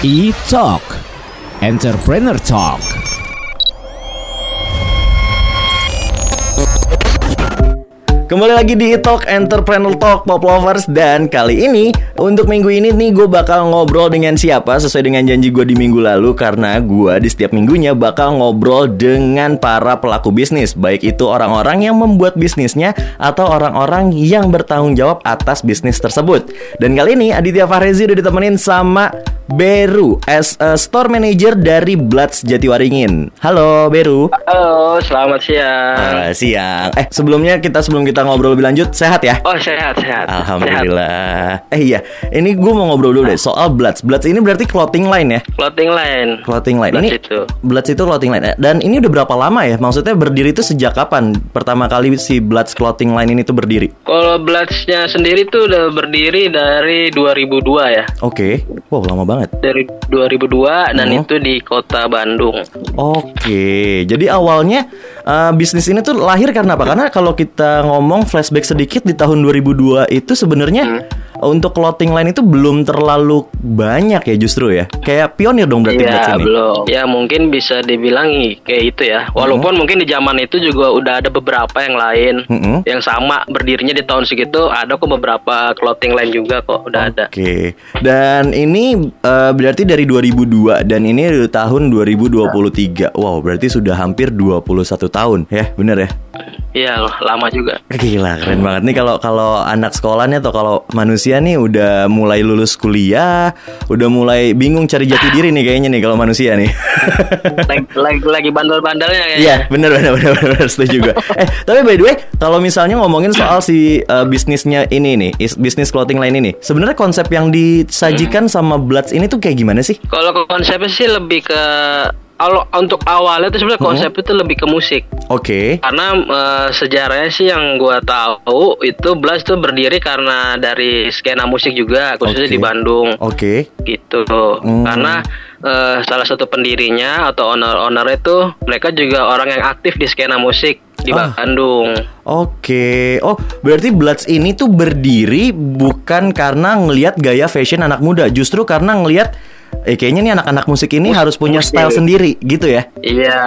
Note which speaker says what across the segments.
Speaker 1: E-Talk. Entrepreneur Talk.
Speaker 2: Kembali lagi di Talk Entrepreneur Talk Pop Lovers Dan kali ini untuk minggu ini nih gue bakal ngobrol dengan siapa Sesuai dengan janji gue di minggu lalu Karena gue di setiap minggunya bakal ngobrol dengan para pelaku bisnis Baik itu orang-orang yang membuat bisnisnya Atau orang-orang yang bertanggung jawab atas bisnis tersebut Dan kali ini Aditya Fahrezi udah ditemenin sama Beru As a store manager dari Bloods Jatiwaringin Halo Beru
Speaker 3: Halo, selamat siang.
Speaker 2: Ah, Siang Eh sebelumnya kita sebelum kita ngobrol lebih lanjut Sehat ya?
Speaker 3: Oh sehat sehat.
Speaker 2: Alhamdulillah. Eh iya, ini gue mau ngobrol dulu deh soal Bloods. Bloods ini berarti clothing line ya?
Speaker 3: Clothing line.
Speaker 2: Clothing line.
Speaker 3: Bloods
Speaker 2: ini
Speaker 3: itu.
Speaker 2: Bloods itu clothing line. Dan ini udah berapa lama ya? Maksudnya berdiri itu sejak kapan? Pertama kali si Bloods clothing line ini tuh berdiri?
Speaker 3: Kalau Bloods-nya sendiri tuh udah berdiri dari 2002 ya.
Speaker 2: Oke. Wow, lama banget.
Speaker 3: Dari 2002 dan
Speaker 2: Hmm.
Speaker 3: itu di kota Bandung.
Speaker 2: Oke. Jadi awalnya eh, bisnis ini tuh lahir karena apa? Karena kalau kita ngomong flashback sedikit di tahun 2002 itu sebenarnya untuk clothing line itu belum terlalu banyak ya justru ya. Kayak pionir dong berarti
Speaker 3: Ya
Speaker 2: ini.
Speaker 3: belum. Ya mungkin bisa dibilang kayak itu ya. Walaupun mungkin di zaman itu juga udah ada beberapa yang lain
Speaker 2: Mm-mm.
Speaker 3: yang sama berdirinya di tahun segitu. Ada kok beberapa clothing line juga kok udah ada.
Speaker 2: Oke. Dan ini eh, berarti dari 2002 dan ini tahun 2023. Wow, berarti sudah hampir 21 tahun ya, bener ya?
Speaker 3: Iya lama juga.
Speaker 2: Gila, keren banget nih kalau kalau anak sekolahnya atau kalau manusia nih udah mulai lulus kuliah, udah mulai bingung cari jati diri nih kayaknya nih kalau manusia nih.
Speaker 3: lagi lagi, lagi bandel-bandelnya kayaknya.
Speaker 2: Iya, bener bener bener bener setuju juga. Eh, tapi by the way, kalau misalnya ngomongin soal si eh, bisnisnya ini nih, is- bisnis clothing line ini, sebenarnya konsep yang disajikan sama Bloods ini tuh kayak gimana sih?
Speaker 3: Kalau konsepnya sih lebih ke kalau untuk awalnya itu sebenarnya konsep itu lebih ke musik.
Speaker 2: Oke.
Speaker 3: Karena eh, sejarahnya sih yang gua tahu itu Blast tuh berdiri karena dari skena musik juga khususnya
Speaker 2: Oke.
Speaker 3: di Bandung
Speaker 2: Oke.
Speaker 3: gitu.
Speaker 2: Hmm.
Speaker 3: Karena eh, salah satu pendirinya atau owner-owner itu mereka juga orang yang aktif di skena musik di
Speaker 2: Ah.
Speaker 3: Bandung.
Speaker 2: Oke. Oh, berarti Bloods ini tuh berdiri bukan karena ngelihat gaya fashion anak muda, justru karena ngelihat eh kayaknya nih anak-anak musik ini harus punya
Speaker 3: musik.
Speaker 2: style sendiri gitu ya.
Speaker 3: Iya,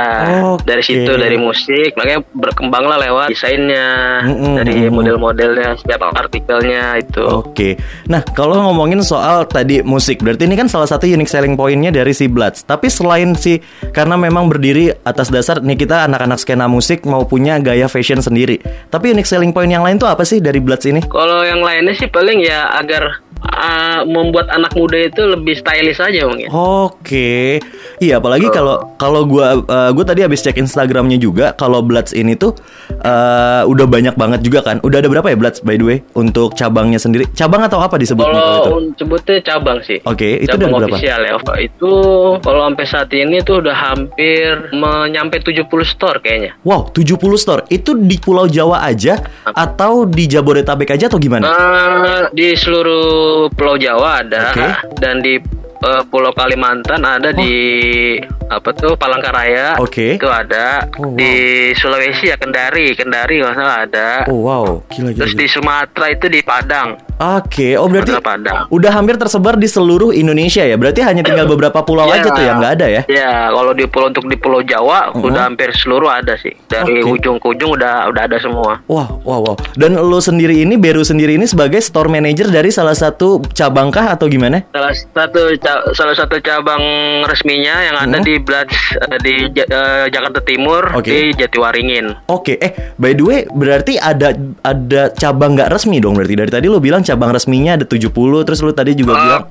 Speaker 2: Oke.
Speaker 3: dari situ dari musik, makanya berkembanglah lewat desainnya,
Speaker 2: Mm-mm,
Speaker 3: dari model-modelnya, setiap artikelnya itu.
Speaker 2: Oke. Nah, kalau ngomongin soal tadi musik, berarti ini kan salah satu unique selling pointnya dari si Bloods. Tapi selain si karena memang berdiri atas dasar nih kita anak-anak skena musik mau punya gaya fashion sendiri. Tapi unique selling point yang lain tuh apa sih dari Bloods ini?
Speaker 3: Kalau yang lainnya sih paling ya agar ah, membuat anak muda itu lebih stylish aja mungkin.
Speaker 2: Oke, iya apalagi kalau kalau gua eh, gua tadi habis cek Instagramnya juga kalau Bloods ini tuh eh, udah banyak banget juga kan. Udah ada berapa ya Bloods by the way untuk cabangnya sendiri? Cabang atau apa disebutnya kalau itu?
Speaker 3: Kalau sebutnya cabang sih.
Speaker 2: Oke, itu
Speaker 3: cabang
Speaker 2: dari berapa?
Speaker 3: official ya. Itu kalau sampai saat ini tuh udah hampir menyampe 70 store kayaknya.
Speaker 2: Wow, 70 store. Itu di Pulau Jawa aja atau di Jabodetabek aja atau gimana?
Speaker 3: Eh, di seluruh Pulau Jawa ada
Speaker 2: Oke.
Speaker 3: dan di eh, Pulau Kalimantan ada di apa tuh Palangkaraya
Speaker 2: Oke.
Speaker 3: itu ada
Speaker 2: Oh, wow.
Speaker 3: di Sulawesi ya Kendari Kendari nggak salah ada
Speaker 2: Oh wow, gila gila.
Speaker 3: terus
Speaker 2: gila.
Speaker 3: di Sumatera itu di Padang
Speaker 2: Oke, oh berarti
Speaker 3: Sumatera Padang
Speaker 2: udah hampir tersebar di seluruh Indonesia ya. Berarti hanya tinggal beberapa pulau
Speaker 3: Iya.
Speaker 2: aja tuh yang nggak ada ya.
Speaker 3: Ya, kalau di pulau untuk di Pulau Jawa
Speaker 2: Uh-huh.
Speaker 3: udah hampir seluruh ada sih. Dari
Speaker 2: Oke.
Speaker 3: ujung ke ujung udah udah ada semua.
Speaker 2: Wah, wow, wow. Dan lo sendiri ini, Beru sendiri ini sebagai store manager dari salah satu cabangkah atau gimana?
Speaker 3: Salah satu salah satu cabang resminya yang ada
Speaker 2: Hmm.
Speaker 3: di Bloods eh, di eh, Jakarta Timur
Speaker 2: Oke.
Speaker 3: di Jatiwaringin.
Speaker 2: Oke, eh by the way, berarti ada ada cabang nggak resmi dong berarti dari tadi lo bilang cabang resminya ada 70, terus lo tadi juga
Speaker 3: Oh.
Speaker 2: bilang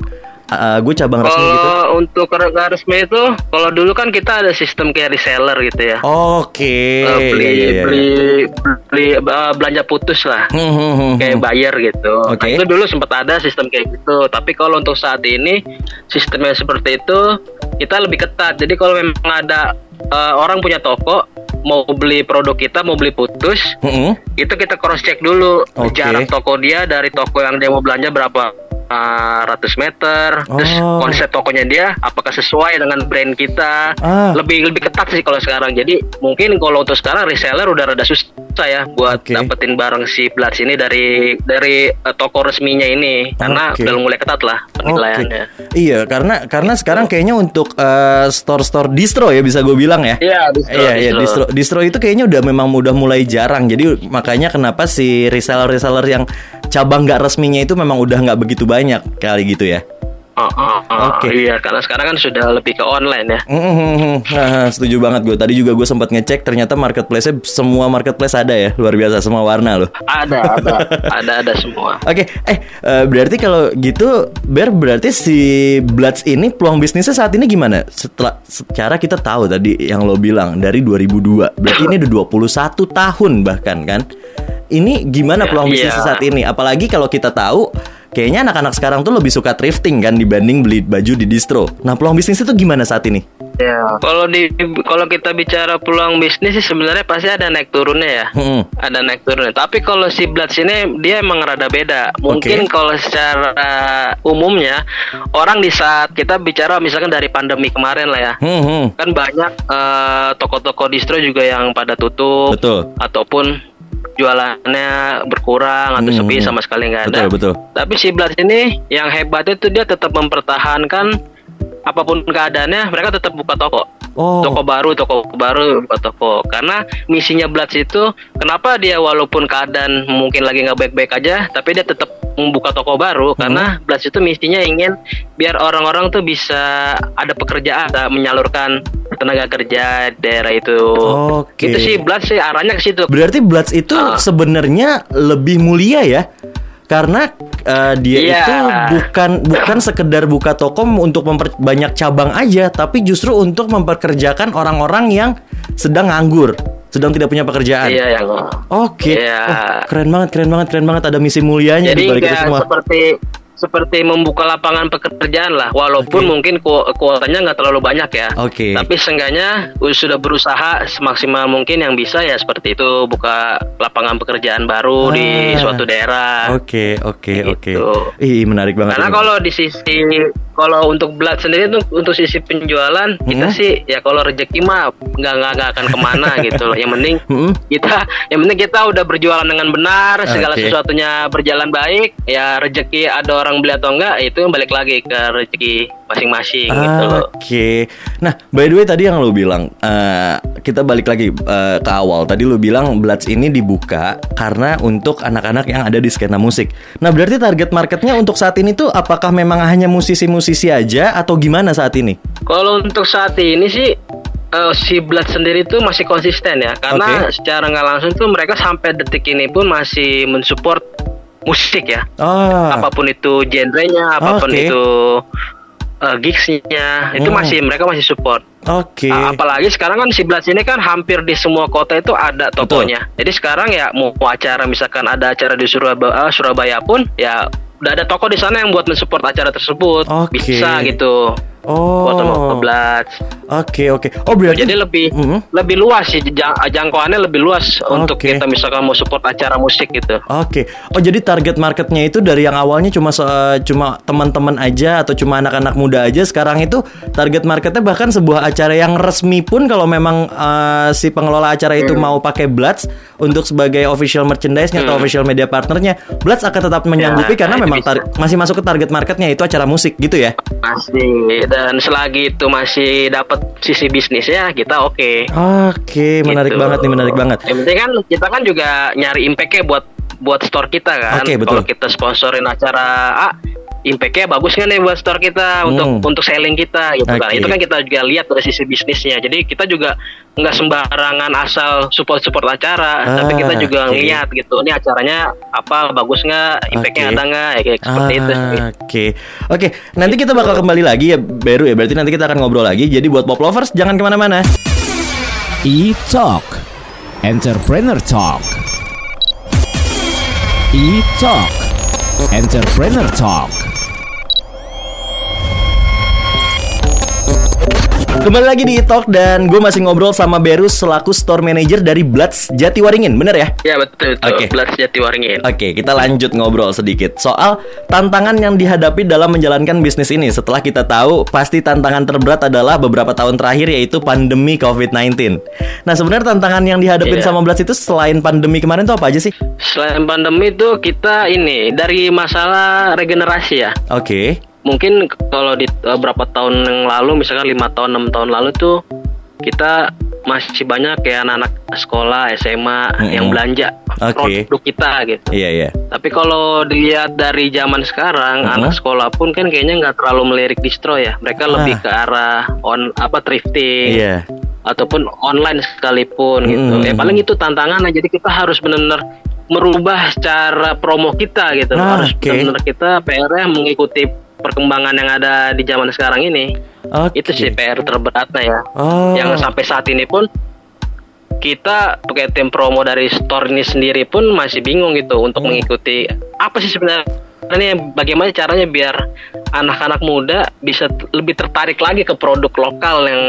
Speaker 2: gue cabang resmi gitu.
Speaker 3: Kalau untuk re- resmi itu, kalau dulu kan kita ada sistem kayak reseller gitu ya.
Speaker 2: Oke.
Speaker 3: Eh, beli
Speaker 2: iya, iya, iya.
Speaker 3: beli beli eh, belanja putus lah.
Speaker 2: Hmm, hmm, hmm,
Speaker 3: kayak buyer gitu.
Speaker 2: Oke.
Speaker 3: Nah, itu dulu sempat ada sistem kayak gitu. Tapi kalau untuk saat ini sistemnya seperti itu kita lebih ketat. Jadi kalau memang ada eh, orang punya toko mau beli produk kita mau beli putus
Speaker 2: Hmm, hmm.
Speaker 3: itu kita cross check dulu
Speaker 2: Oke.
Speaker 3: jarak toko dia dari toko yang dia mau belanja berapa ratus meter. Terus
Speaker 2: Oh.
Speaker 3: konsep tokonya dia apakah sesuai dengan brand kita?
Speaker 2: Ah.
Speaker 3: Lebih lebih ketat sih kalau sekarang. Jadi mungkin kalau untuk sekarang reseller udah rada susah ya buat
Speaker 2: Oke.
Speaker 3: dapetin barang si Bloods ini dari dari eh, toko resminya ini karena
Speaker 2: Oke.
Speaker 3: udah mulai ketat lah penilaiannya.
Speaker 2: Oke. Iya, karena karena sekarang kayaknya untuk eh, store-store distro ya bisa gue bilang ya.
Speaker 3: Iya, distro,
Speaker 2: iya, iya,
Speaker 3: distro.
Speaker 2: distro. Distro itu kayaknya udah memang udah mulai jarang. Jadi makanya kenapa si reseller-reseller yang cabang nggak resminya itu memang udah nggak begitu banyak kali gitu ya.
Speaker 3: Oh, oh, oh,
Speaker 2: Oke.
Speaker 3: Iya, karena sekarang kan sudah lebih ke online ya.
Speaker 2: Mm-mm. Nah, setuju banget gue. Tadi juga gue sempat ngecek ternyata marketplace-nya semua marketplace ada ya. Luar biasa semua warna loh.
Speaker 3: Ada, ada, ada, ada semua.
Speaker 2: Oke, eh eh, berarti kalau gitu Ber berarti si Bloods ini peluang bisnisnya saat ini gimana? Setelah secara kita tahu tadi yang lo bilang dari 2002. Berarti ini udah 21 tahun bahkan kan. Ini gimana peluang
Speaker 3: Iya.
Speaker 2: bisnisnya saat ini? Apalagi kalau kita tahu kayaknya anak-anak sekarang tuh lebih suka thrifting kan dibanding beli baju di distro. Nah, peluang bisnisnya tuh gimana saat ini?
Speaker 3: Ya. Kalau di kalau kita bicara peluang bisnis sih sebenarnya pasti ada naik turunnya ya.
Speaker 2: Hmm.
Speaker 3: Ada naik turunnya. Tapi kalau si Bloods ini dia emang rada beda. Mungkin
Speaker 2: Oke.
Speaker 3: kalau secara umumnya orang di saat kita bicara misalkan dari pandemi kemarin lah ya.
Speaker 2: Hmm, hmm.
Speaker 3: Kan banyak eh, toko-toko distro juga yang pada tutup
Speaker 2: Betul.
Speaker 3: ataupun jualannya berkurang atau
Speaker 2: Hmm,
Speaker 3: sepi
Speaker 2: hmm.
Speaker 3: sama sekali nggak ada.
Speaker 2: Betul, betul.
Speaker 3: Tapi si Bloods ini yang hebatnya itu dia tetap mempertahankan apa pun keadaannya, mereka tetap buka toko.
Speaker 2: Oh.
Speaker 3: Toko baru, toko baru, buka toko. Karena misinya Bloods itu, kenapa dia walaupun keadaan mungkin lagi nggak baik-baik aja, tapi dia tetap membuka toko baru karena Bloods itu misinya ingin biar orang-orang tuh bisa ada pekerjaan, ada menyalurkan tenaga kerja daerah itu.
Speaker 2: Oke.
Speaker 3: Itu sih Bloods sih arahnya ke situ.
Speaker 2: Berarti Bloods itu
Speaker 3: Ah.
Speaker 2: sebenarnya lebih mulia ya? Karena eh, dia
Speaker 3: Iya.
Speaker 2: itu bukan bukan sekedar buka toko untuk memperbanyak cabang aja, tapi justru untuk memperkerjakan orang-orang yang sedang nganggur, sedang tidak punya pekerjaan.
Speaker 3: Iya yang
Speaker 2: Oke.
Speaker 3: Iya.
Speaker 2: Oh, keren banget, keren banget, keren banget ada misi mulianya
Speaker 3: Jadi
Speaker 2: di balik itu semua.
Speaker 3: seperti seperti membuka lapangan pekerjaan lah, walaupun
Speaker 2: Oke.
Speaker 3: mungkin ku- kuotanya nggak terlalu banyak ya.
Speaker 2: Oke.
Speaker 3: Tapi seenggaknya sudah berusaha semaksimal mungkin yang bisa ya seperti itu buka lapangan pekerjaan baru di
Speaker 2: Ah.
Speaker 3: suatu daerah.
Speaker 2: Oke, oke, oke.
Speaker 3: Gitu.
Speaker 2: Ih, menarik banget.
Speaker 3: Karena
Speaker 2: ini.
Speaker 3: kalau di sisi kalau untuk blood sendiri tuh untuk sisi penjualan kita
Speaker 2: Hmm.
Speaker 3: sih ya kalau rezeki mah nggak nggak akan ke mana gitu loh. Yang penting
Speaker 2: Hmm.
Speaker 3: kita yang penting kita udah berjualan dengan benar segala sesuatunya berjalan baik ya rezeki ada orang beli atau enggak itu balik lagi ke rezeki masing-masing gitu loh.
Speaker 2: Oke. Nah, by the way tadi yang lu bilang eh, kita balik lagi eh, ke awal. Tadi lu bilang Bloods ini dibuka karena untuk anak-anak yang ada di skena musik. Nah, berarti target marketnya untuk saat ini tuh apakah memang hanya musisi-musisi aja atau gimana saat ini?
Speaker 3: Kalau untuk saat ini sih eh, si Blood sendiri tuh masih konsisten ya karena
Speaker 2: Oke.
Speaker 3: secara nggak langsung tuh mereka sampai detik ini pun masih mensupport musik ya
Speaker 2: Ah.
Speaker 3: apa pun itu genrenya apa pun
Speaker 2: Oke.
Speaker 3: itu eh, gigsnya itu
Speaker 2: Hmm.
Speaker 3: masih mereka masih support
Speaker 2: Oke.
Speaker 3: A- apalagi sekarang kan si Blast ini kan hampir di semua kota itu ada tokonya. Jadi sekarang ya mau acara misalkan ada acara di Surabaya, Surabaya pun ya udah ada toko di sana yang buat mensupport acara tersebut.
Speaker 2: Oke.
Speaker 3: Bisa gitu.
Speaker 2: Oh.
Speaker 3: Blast.
Speaker 2: Oke, oke. Oh, berarti
Speaker 3: Jadi lebih
Speaker 2: Mhm.
Speaker 3: lebih luas sih jang- jangkauannya lebih luas untuk
Speaker 2: Oke.
Speaker 3: kita misalkan mau support acara musik gitu.
Speaker 2: Oke. Oh, jadi target marketnya itu dari yang awalnya cuma cuma teman-teman aja atau cuma anak-anak muda aja, sekarang itu target marketnya bahkan sebuah acara yang resmi pun kalau memang eh, si pengelola acara itu mau pakai Bloods untuk sebagai official merchandise-nya atau official media partnernya, Bloods akan tetap menyanggupi
Speaker 3: Ya,
Speaker 2: karena
Speaker 3: itu
Speaker 2: memang masih masuk ke target marketnya itu acara musik gitu ya.
Speaker 3: Masih dan selagi itu masih dapat sisi bisnisnya kita oke.
Speaker 2: Oke, menarik
Speaker 3: Gitu.
Speaker 2: banget nih, menarik banget.
Speaker 3: Yang penting kan kita kan juga nyari impact-nya buat buat store kita kan.
Speaker 2: Oke, betul.
Speaker 3: Kalau kita sponsorin acara A, impact-nya bagus nggak nih buat store kita untuk
Speaker 2: Hmm.
Speaker 3: untuk selling kita gitu kan.
Speaker 2: Oke.
Speaker 3: Itu kan kita juga lihat dari sisi bisnisnya. Jadi kita juga nggak sembarangan asal support-support acara,
Speaker 2: Ah,
Speaker 3: tapi kita juga
Speaker 2: oke.
Speaker 3: ngeliat gitu. Ini acaranya apa bagus nggak, impact-nya
Speaker 2: Oke.
Speaker 3: ada nggak, ya, kayak seperti itu sih.
Speaker 2: Ah, Oke, oke. Nanti kita bakal kembali lagi ya, baru ya. Berarti nanti kita akan ngobrol lagi. Jadi buat pop lovers jangan ke mana-mana.
Speaker 1: E-Talk Entrepreneur Talk E-Talk Entrepreneur Talk
Speaker 2: Kembali lagi di Talk dan gue masih ngobrol sama Berus selaku store manager dari Bloods Jatiwaringin, bener ya?
Speaker 3: Ya betul betul.
Speaker 2: Oke.
Speaker 3: Bloods Jatiwaringin.
Speaker 2: Oke, kita lanjut ngobrol sedikit soal tantangan yang dihadapi dalam menjalankan bisnis ini. Setelah kita tahu, pasti tantangan terberat adalah beberapa tahun terakhir yaitu pandemi COVID-19. Nah, sebenarnya tantangan yang dihadapin
Speaker 3: Iya.
Speaker 2: sama Bloods itu selain pandemi kemarin tuh apa aja sih?
Speaker 3: Selain pandemi itu kita ini dari masalah regenerasi ya.
Speaker 2: Oke.
Speaker 3: Mungkin kalau di eh, berapa tahun yang lalu, misalkan lima tahun enam tahun lalu tuh kita masih banyak ya anak-anak sekolah SMA
Speaker 2: Mm-mm.
Speaker 3: yang belanja
Speaker 2: Oke.
Speaker 3: produk kita gitu.
Speaker 2: Iya, iya.
Speaker 3: Tapi kalau dilihat dari zaman sekarang,
Speaker 2: Mhm.
Speaker 3: anak sekolah pun kan kayaknya nggak terlalu melirik distro ya. Mereka
Speaker 2: Ah.
Speaker 3: lebih ke arah on apa thrifting
Speaker 2: Iya.
Speaker 3: ataupun online sekalipun gitu.
Speaker 2: Mhm.
Speaker 3: Ya paling itu tantangan Jadi kita harus benar-benar merubah cara promo kita gitu.
Speaker 2: Ah,
Speaker 3: harus
Speaker 2: oke.
Speaker 3: benar-benar kita PR-nya mengikuti perkembangan yang ada di zaman sekarang ini.
Speaker 2: Oke.
Speaker 3: Itu sih PR terberatnya ya.
Speaker 2: Oh.
Speaker 3: Yang sampai saat ini pun kita pakai tim promo dari store ini sendiri pun masih bingung gitu untuk
Speaker 2: Hmm.
Speaker 3: mengikuti apa sih sebenarnya bagaimana caranya biar anak-anak muda bisa lebih tertarik lagi ke produk lokal yang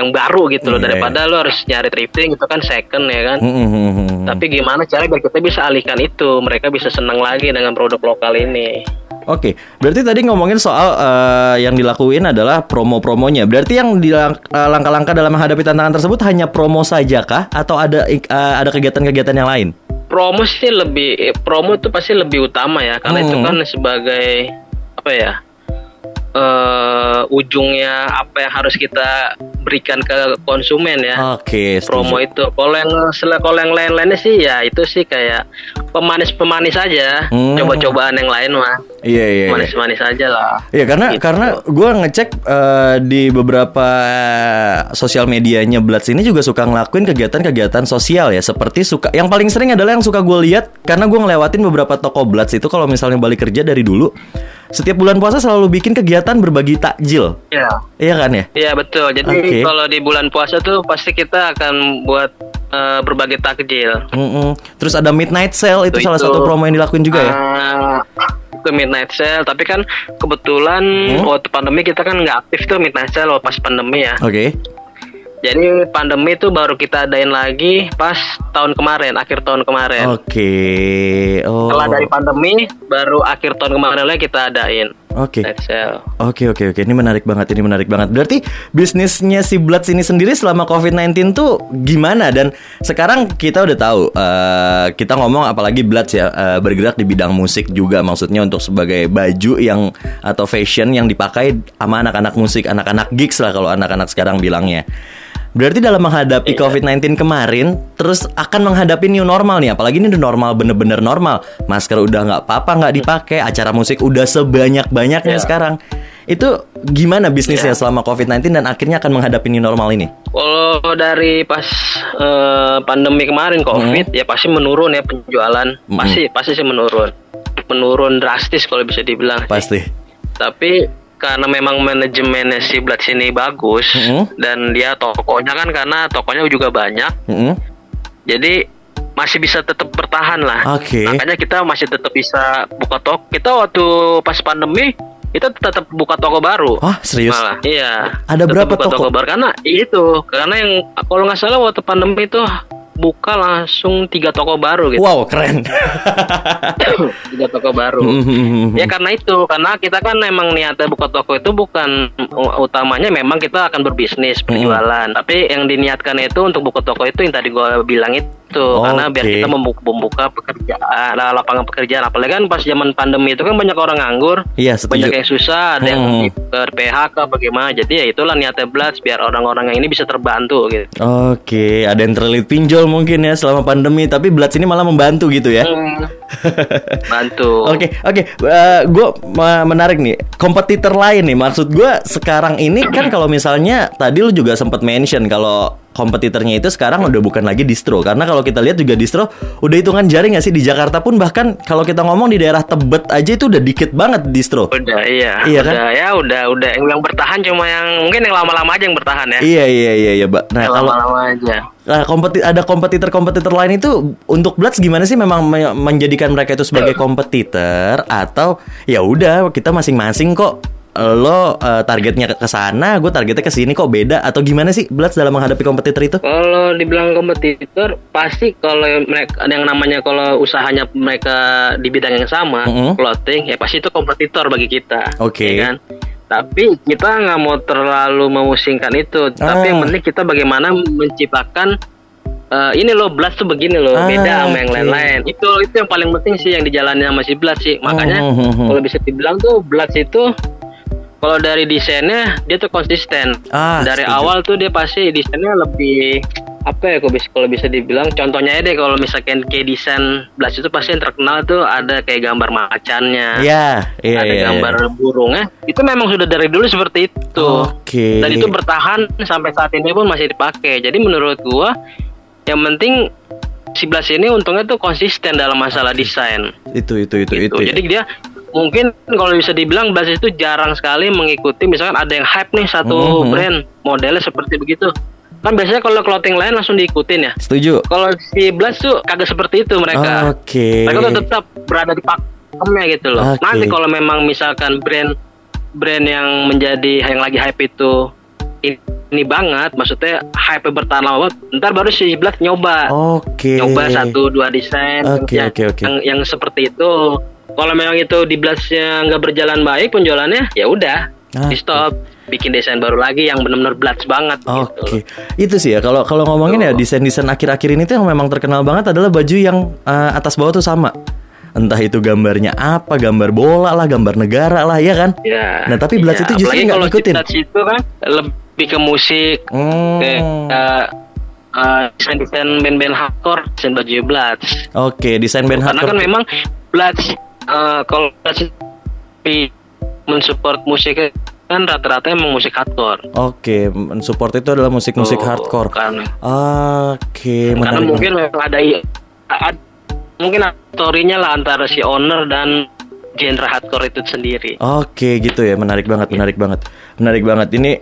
Speaker 3: yang baru gitu loh
Speaker 2: Iya,
Speaker 3: daripada lo harus nyari thrifting itu kan second ya kan.
Speaker 2: Mm-mm.
Speaker 3: Tapi gimana cara biar kita bisa alihkan itu mereka bisa senang lagi dengan produk lokal ini.
Speaker 2: Oke, berarti tadi ngomongin soal eh, yang dilakuin adalah promo-promonya. Berarti yang eh, langkah-langkah dalam menghadapi tantangan tersebut hanya promo saja kah atau ada eh, ada kegiatan-kegiatan yang lain?
Speaker 3: promo sih lebih promo itu pasti lebih utama ya karena itu
Speaker 2: Hmm.
Speaker 3: kan sebagai apa ya eh ujungnya apa yang harus kita berikan ke konsumen ya
Speaker 2: Oke, setuju.
Speaker 3: promo itu kalau yang kalau yang lain-lainnya sih ya itu sih kayak pemanis-pemanis aja
Speaker 2: Hmm.
Speaker 3: coba-cobaan yang lain mah
Speaker 2: Iya, iya. iya.
Speaker 3: manis-manis aja lah
Speaker 2: Iya karena
Speaker 3: Gitu.
Speaker 2: karena gue ngecek eh, di beberapa sosial medianya Bloods ini juga suka ngelakuin kegiatan-kegiatan sosial ya seperti suka yang paling sering adalah yang suka gue lihat karena gue ngelewatin beberapa toko Bloods itu kalau misalnya balik kerja dari dulu setiap bulan puasa selalu bikin kegiatan berbagi takjil
Speaker 3: ya
Speaker 2: iya kan ya
Speaker 3: Iya betul. Jadi
Speaker 2: Oke.
Speaker 3: kalau di bulan puasa tuh pasti kita akan buat eh, berbagai takjil.
Speaker 2: Mm-mm. terus ada midnight sale itu,
Speaker 3: Itu-
Speaker 2: salah satu promo yang dilakuin juga ya
Speaker 3: Ah, itu midnight sale tapi kan kebetulan
Speaker 2: Hmm?
Speaker 3: waktu pandemi kita kan nggak aktif tuh midnight sale pas pandemi ya
Speaker 2: oke
Speaker 3: jadi pandemi itu baru kita adain lagi pas tahun kemarin akhir tahun kemarin.
Speaker 2: Oke. Oh.
Speaker 3: setelah dari pandemi baru akhir tahun kemarin lagi kita adain.
Speaker 2: Oke.
Speaker 3: Sale
Speaker 2: Oke oke oke. Ini menarik banget ini menarik banget. Berarti bisnisnya si Bloods ini sendiri selama COVID-19 tuh gimana? Dan sekarang kita udah tahu eh, kita ngomong apalagi Bloods ya eh, bergerak di bidang musik juga. Maksudnya untuk sebagai baju yang atau fashion yang dipakai sama anak-anak musik, anak-anak gigs lah kalau anak-anak sekarang bilangnya. Berarti dalam menghadapi
Speaker 3: Iya.
Speaker 2: COVID-19 kemarin, terus akan menghadapi new normal nih. Apalagi ini udah normal, bener-bener normal. Masker udah nggak apa-apa, nggak dipakai. Acara musik udah sebanyak-banyaknya
Speaker 3: Iya.
Speaker 2: sekarang. Itu gimana bisnisnya
Speaker 3: Iya.
Speaker 2: selama COVID-19 dan akhirnya akan menghadapi new normal ini?
Speaker 3: kalau dari pas eh, pandemi kemarin covid ya pasti menurun ya penjualan
Speaker 2: Hmm.
Speaker 3: pasti pasti sih menurun menurun drastis kalau bisa dibilang sih.
Speaker 2: Pasti.
Speaker 3: tapi karena memang manajemennya si Bloods ini bagus
Speaker 2: Mhm.
Speaker 3: dan dia tokonya kan karena tokonya juga banyak
Speaker 2: Mm-mm.
Speaker 3: jadi masih bisa tetap bertahan lah
Speaker 2: Oke.
Speaker 3: makanya kita masih tetap bisa buka toko kita waktu pas pandemi kita tetap buka toko baru
Speaker 2: Wah serius?
Speaker 3: malah iya
Speaker 2: Ada
Speaker 3: Tetap
Speaker 2: berapa
Speaker 3: buka
Speaker 2: toko?
Speaker 3: baru karena itu karena yang kalau nggak salah waktu pandemi itu buka langsung tiga toko baru gitu
Speaker 2: Wow keren.
Speaker 3: tiga toko baru
Speaker 2: Mm-hmm.
Speaker 3: Ya karena itu, karena kita kan memang niatnya buka toko itu bukan utamanya memang kita akan berbisnis, berjualan. Tapi yang diniatkan itu untuk buka toko itu yang tadi gua bilang itu, karena biar kita membuka, membuka pekerjaan, lapangan pekerjaan. Apalagi kan pas zaman pandemi itu kan banyak orang nganggur,
Speaker 2: Iya setuju.
Speaker 3: banyak yang susah, ada yang
Speaker 2: Hmm.
Speaker 3: di ke PHK bagaimana. Jadi ya itulah niatnya Bloods biar orang-orang yang ini bisa terbantu gitu.
Speaker 2: Oke, ada yang terlilit pinjol mungkin ya selama pandemi, tapi Bloods ini malah membantu gitu ya.
Speaker 3: Hmm. Bantu.
Speaker 2: Oke, oke. gue menarik nih. Kompetitor lain nih. Maksud gue sekarang ini kan kalau misalnya tadi lu juga sempat mention kalau kompetitornya itu sekarang udah bukan lagi distro. Karena kalau kita lihat juga distro udah hitungan jari nggak sih di Jakarta pun bahkan kalau kita ngomong di daerah Tebet aja itu udah dikit banget distro.
Speaker 3: Udah iya,
Speaker 2: Iya kan?
Speaker 3: udah ya udah udah yang, bertahan cuma yang mungkin yang lama-lama aja yang bertahan ya.
Speaker 2: Iya iya iya iya, Mbak. Nah, kalau
Speaker 3: lama-lama aja.
Speaker 2: Nah, kompeti ada kompetitor-kompetitor lain itu untuk Bloods gimana sih memang me- menjadikan mereka itu sebagai kompetitor atau ya udah kita masing-masing kok lo eh, targetnya ke sana, gue targetnya ke sini kok beda atau gimana sih Bloods dalam menghadapi kompetitor itu?
Speaker 3: Kalau dibilang kompetitor, pasti kalau mereka yang namanya kalau usahanya mereka di bidang yang sama,
Speaker 2: Mm-mm.
Speaker 3: clothing, ya pasti itu kompetitor bagi kita.
Speaker 2: Oke.
Speaker 3: ya kan? Tapi kita nggak mau terlalu memusingkan itu. Tapi
Speaker 2: Ah.
Speaker 3: yang penting kita bagaimana menciptakan eh, ini loh Blast tuh begini loh,
Speaker 2: Ah,
Speaker 3: beda sama yang lain-lain. Itu itu yang paling penting sih yang dijalani sama si Blast sih. Makanya
Speaker 2: Hmm, hmm, hmm.
Speaker 3: kalau bisa dibilang tuh Blast itu kalau dari desainnya dia tuh konsisten.
Speaker 2: Ah,
Speaker 3: dari
Speaker 2: setuju.
Speaker 3: awal tuh dia pasti desainnya lebih apa ya kalau bisa kalau bisa dibilang contohnya aja deh kalau misalkan kayak desain Blast itu pasti yang terkenal tuh ada kayak gambar macannya
Speaker 2: Iya, iya,
Speaker 3: ada
Speaker 2: iya,
Speaker 3: gambar
Speaker 2: iya.
Speaker 3: burungnya itu memang sudah dari dulu seperti itu
Speaker 2: Oke.
Speaker 3: dan itu bertahan sampai saat ini pun masih dipakai jadi menurut gua yang penting si Blast ini untungnya tuh konsisten dalam masalah desain
Speaker 2: Itu itu itu itu.
Speaker 3: gitu. Jadi dia mungkin kalau bisa dibilang Blast itu jarang sekali mengikuti misalkan ada yang hype nih satu
Speaker 2: Mhm.
Speaker 3: brand modelnya seperti begitu. Kan biasanya kalau clothing lain langsung diikutin ya.
Speaker 2: Setuju.
Speaker 3: Kalau si Blast tuh kagak seperti itu mereka.
Speaker 2: Oke.
Speaker 3: Mereka tuh tetap berada di pakemnya gitu loh.
Speaker 2: Oke.
Speaker 3: Nanti kalau memang misalkan brand brand yang menjadi yang lagi hype itu ini, banget, maksudnya hype bertahan lama banget, ntar baru si Blast nyoba
Speaker 2: Oke.
Speaker 3: nyoba satu dua desain
Speaker 2: Oke,
Speaker 3: yang,
Speaker 2: oke.
Speaker 3: yang yang seperti itu kalau memang itu di blastnya nggak berjalan baik penjualannya ya udah
Speaker 2: Ah,
Speaker 3: di stop bikin desain baru lagi yang benar-benar blast banget
Speaker 2: Oke,
Speaker 3: gitu
Speaker 2: itu sih ya. Kalau kalau ngomongin ya desain-desain akhir-akhir ini tuh yang memang terkenal banget adalah baju yang eh, atas bawah tuh sama. Entah itu gambarnya apa, gambar bola lah, gambar negara lah, ya kan?
Speaker 3: ya
Speaker 2: Nah, tapi Blast
Speaker 3: ya,
Speaker 2: itu justru nggak ngikutin.
Speaker 3: Blast itu kan lebih ke musik
Speaker 2: Hmm.
Speaker 3: ke eh, eh, desain-desain band-band hardcore desain baju blast
Speaker 2: Oke, desain band
Speaker 3: karena
Speaker 2: hardcore.
Speaker 3: kan memang blast eh, kalau mensupport musiknya kan rata-rata emang musik hardcore
Speaker 2: Oke, support itu adalah musik-musik
Speaker 3: Tuh,
Speaker 2: hardcore.
Speaker 3: kan.
Speaker 2: Oke,
Speaker 3: Karena
Speaker 2: menarik.
Speaker 3: mungkin memang ada ad- mungkin ada story-nya lah antara si owner dan genre hardcore itu sendiri.
Speaker 2: Oke gitu ya. Menarik banget menarik banget. Menarik banget. Ini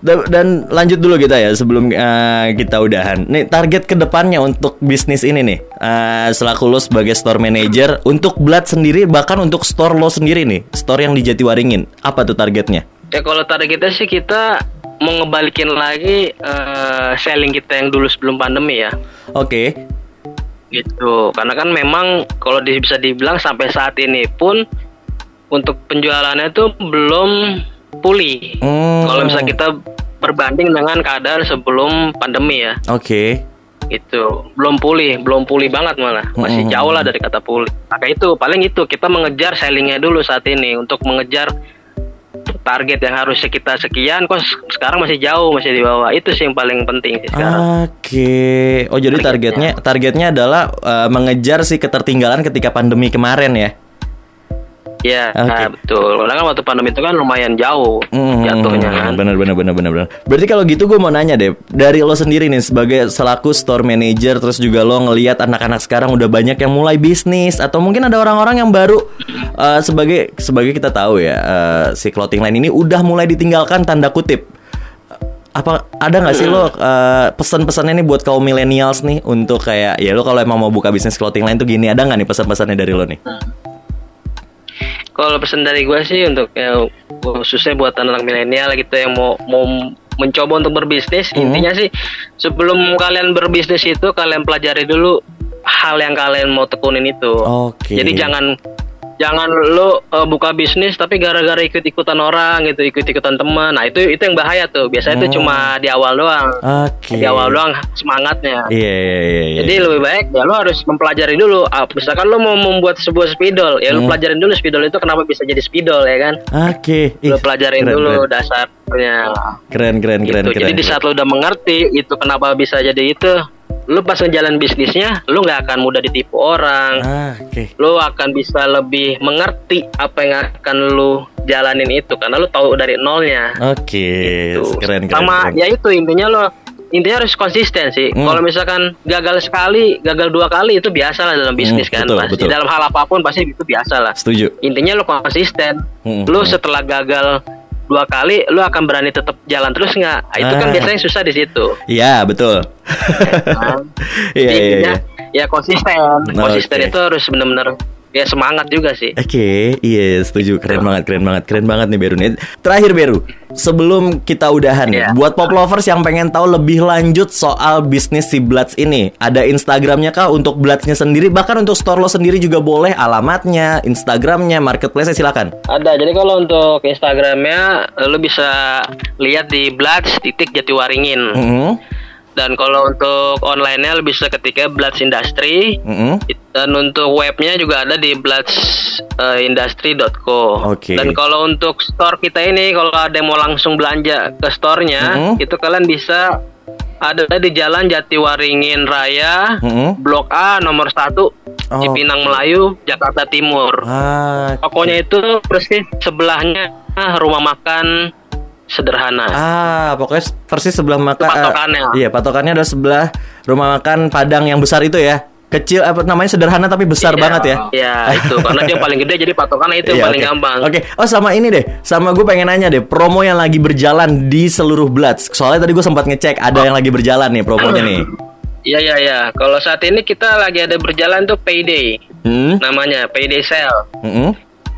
Speaker 2: da- dan lanjut dulu kita ya sebelum eh, kita udahan. Nih target ke depannya untuk bisnis ini nih eh, selaku lo sebagai store manager untuk Blood sendiri bahkan untuk store lo sendiri nih store yang di Jatiwaringin. Apa tuh targetnya?
Speaker 3: Ya kalau target kita sih kita mau ngebalikin lagi eh, selling kita yang dulu sebelum pandemi ya.
Speaker 2: oke
Speaker 3: Gitu. Karena kan memang kalau di- bisa dibilang sampai saat ini pun untuk penjualannya tuh belum pulih.
Speaker 2: Hmm.
Speaker 3: Kalau misalnya kita berbanding dengan keadaan sebelum pandemi ya.
Speaker 2: oke
Speaker 3: itu belum pulih belum pulih banget malah masih
Speaker 2: Mm-mm.
Speaker 3: jauh lah dari kata pulih maka itu paling itu kita mengejar sellingnya dulu saat ini untuk mengejar target yang harusnya kita sekian kok se- sekarang masih jauh masih di bawah itu sih yang paling penting sih sekarang
Speaker 2: Oke, oh jadi targetnya targetnya adalah eh, mengejar si ketertinggalan ketika pandemi kemarin ya?
Speaker 3: ya
Speaker 2: Oke.
Speaker 3: nah, betul karena kan waktu pandemi itu kan lumayan jauh
Speaker 2: Hmm,
Speaker 3: jatuhnya kan
Speaker 2: Bener bener bener bener bener. Berarti kalau gitu gue mau nanya deh, dari lo sendiri nih sebagai selaku store manager, terus juga lo ngelihat anak-anak sekarang udah banyak yang mulai bisnis, atau mungkin ada orang-orang yang baru eh, sebagai sebagai kita tahu ya eh, si clothing line ini udah mulai ditinggalkan tanda kutip. Apa ada nggak sih lo eh, pesan-pesannya nih buat kaum millennials nih untuk kayak ya lo kalau emang mau buka bisnis clothing line tuh gini ada nggak nih pesan-pesannya dari lo nih?
Speaker 3: kalau pesan dari gue sih untuk ya, khususnya buat anak milenial gitu yang mau mau mencoba untuk berbisnis
Speaker 2: Mhm.
Speaker 3: intinya sih sebelum kalian berbisnis itu kalian pelajari dulu hal yang kalian mau tekunin itu
Speaker 2: Oke.
Speaker 3: jadi jangan jangan lo uh, buka bisnis tapi gara-gara ikut-ikutan orang gitu ikut-ikutan teman nah itu itu yang bahaya tuh biasanya itu
Speaker 2: Hmm.
Speaker 3: cuma di awal doang
Speaker 2: Oke.
Speaker 3: di awal doang semangatnya
Speaker 2: Iya iya iya. iya.
Speaker 3: jadi lebih baik ya lo harus mempelajari dulu. Ah, misalkan lo mau membuat sebuah spidol, ya lo
Speaker 2: Hmm.
Speaker 3: pelajarin dulu spidol itu kenapa bisa jadi spidol ya kan?
Speaker 2: Oke. Ih,
Speaker 3: Lo pelajarin
Speaker 2: keren,
Speaker 3: dulu
Speaker 2: keren.
Speaker 3: dasarnya.
Speaker 2: Keren keren keren
Speaker 3: gitu.
Speaker 2: keren.
Speaker 3: Jadi di saat lo udah mengerti itu kenapa bisa jadi itu, lo pas ngejalan bisnisnya, lo nggak akan mudah ditipu orang.
Speaker 2: Ah, oke.
Speaker 3: Lo akan bisa lebih mengerti apa yang akan lo jalanin itu karena lo tahu dari nolnya.
Speaker 2: Oke,
Speaker 3: Gitu.
Speaker 2: keren keren.
Speaker 3: sama
Speaker 2: keren.
Speaker 3: ya itu intinya lo intinya harus konsisten sih
Speaker 2: Hmm.
Speaker 3: kalau misalkan gagal sekali gagal dua kali itu biasa lah dalam bisnis
Speaker 2: Hmm,
Speaker 3: kan
Speaker 2: betul,
Speaker 3: pasti
Speaker 2: betul.
Speaker 3: dalam hal apa pun pasti itu biasa lah
Speaker 2: Setuju.
Speaker 3: intinya lo konsisten
Speaker 2: Hmm,
Speaker 3: lo
Speaker 2: hmm.
Speaker 3: setelah gagal dua kali lo akan berani tetap jalan terus nggak Ah, itu kan
Speaker 2: Ah.
Speaker 3: biasanya susah di situ
Speaker 2: Iya betul.
Speaker 3: Kan?
Speaker 2: Iya iya. iya.
Speaker 3: ya konsisten konsisten
Speaker 2: Oke.
Speaker 3: itu harus benar-benar ya semangat juga sih.
Speaker 2: Oke, iya setuju. Keren banget, keren banget, keren banget nih Beru nih. Terakhir Beru, sebelum kita udahan nih,
Speaker 3: Iya.
Speaker 2: buat pop lovers yang pengen tahu lebih lanjut soal bisnis si Bloods ini, ada Instagramnya kah untuk Bloodsnya sendiri, bahkan untuk store lo sendiri juga boleh, alamatnya, Instagramnya, marketplace silakan.
Speaker 3: Ada. Jadi kalau untuk Instagramnya lu bisa lihat di Bloods titik Jatiwaringin.
Speaker 2: Mhm,
Speaker 3: Dan kalau untuk online-nya lu bisa ketika Bloods Industry.
Speaker 2: mhm.
Speaker 3: Dan untuk webnya juga ada di bloodsindustry.co.
Speaker 2: Oke.
Speaker 3: Dan kalau untuk store kita ini, kalau ada yang mau langsung belanja ke store-nya,
Speaker 2: Mhm.
Speaker 3: itu kalian bisa ada di Jalan Jatiwaringin Raya,
Speaker 2: Mhm.
Speaker 3: Blok A nomor 1,
Speaker 2: Oh.
Speaker 3: Cipinang Melayu, Jakarta Timur.
Speaker 2: Ah,
Speaker 3: Tokonya itu persis sebelahnya rumah makan sederhana.
Speaker 2: ah, pokoknya persis sebelah makan.
Speaker 3: Itu patokannya.
Speaker 2: iya, patokannya adalah sebelah rumah makan Padang yang besar itu ya. Kecil apa namanya sederhana tapi besar
Speaker 3: Iya,
Speaker 2: banget ya.
Speaker 3: Iya, itu karena dia yang paling gede jadi patokannya itu yang
Speaker 2: Iya,
Speaker 3: paling
Speaker 2: oke.
Speaker 3: gampang.
Speaker 2: Oke, oh sama ini deh, sama gue pengen nanya deh, promo yang lagi berjalan di seluruh Bloods. Soalnya tadi gue sempat ngecek ada yang lagi berjalan nih promonya nih.
Speaker 3: Iya iya iya. Kalau saat ini kita lagi ada berjalan tuh payday.
Speaker 2: Hmm,
Speaker 3: Namanya payday sale.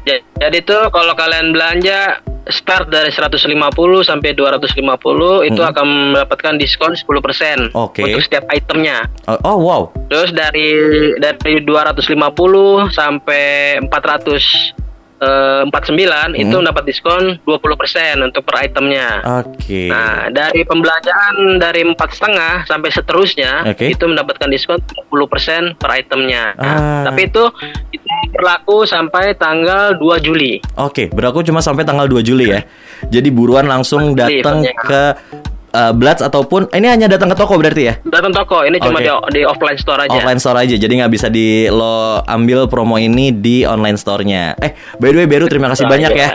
Speaker 3: Ja- Jadi tuh kalau kalian belanja start dari 150 sampai 250 itu akan mendapatkan diskon 10%
Speaker 2: Hmm. Oke.
Speaker 3: untuk setiap itemnya.
Speaker 2: Oh, oh, wow,
Speaker 3: Terus dari dari 250 sampai 400 eh, 49 itu
Speaker 2: Hmm.
Speaker 3: mendapat diskon 20% untuk per itemnya.
Speaker 2: oke.
Speaker 3: Nah, dari pembelanjaan dari empat setengah sampai seterusnya
Speaker 2: Oke.
Speaker 3: itu mendapatkan diskon 10% per itemnya. Nah,
Speaker 2: Ah.
Speaker 3: Tapi itu itu berlaku sampai tanggal 2 Juli.
Speaker 2: Oke, berlaku cuma sampai tanggal 2 Juli ya. Jadi buruan langsung datang ke uh, Bloods ataupun ini hanya datang ke toko berarti ya?
Speaker 3: Datang toko, ini cuma
Speaker 2: Oke.
Speaker 3: di, di offline store aja.
Speaker 2: Offline store aja, jadi nggak bisa di lo ambil promo ini di online store-nya. Eh, by the way, Beru terima kasih
Speaker 3: Ya,
Speaker 2: banyak ya.
Speaker 3: ya.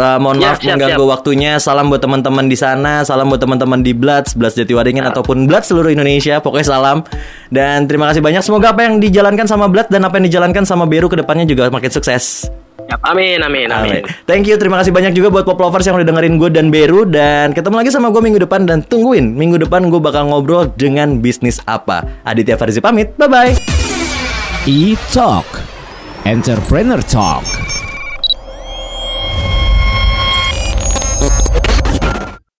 Speaker 2: Uh, mohon
Speaker 3: Ya,
Speaker 2: maaf
Speaker 3: siap,
Speaker 2: mengganggu
Speaker 3: siap.
Speaker 2: waktunya. Salam buat teman-teman di sana, salam buat teman-teman di Bloods, Bloods Jatiwaringin
Speaker 3: Ya.
Speaker 2: ataupun Bloods seluruh Indonesia. Pokoknya salam dan terima kasih banyak. Semoga apa yang dijalankan sama Bloods dan apa yang dijalankan sama Beru ke depannya juga makin sukses.
Speaker 3: Yap, Amin, amin, amin.
Speaker 2: Amin. Thank you, terima kasih banyak juga buat pop lovers yang udah dengerin gue dan Beru dan ketemu lagi sama gue minggu depan dan tungguin minggu depan gue bakal ngobrol dengan bisnis apa. Aditya Farzi pamit, bye bye.
Speaker 1: E-Talk Entrepreneur Talk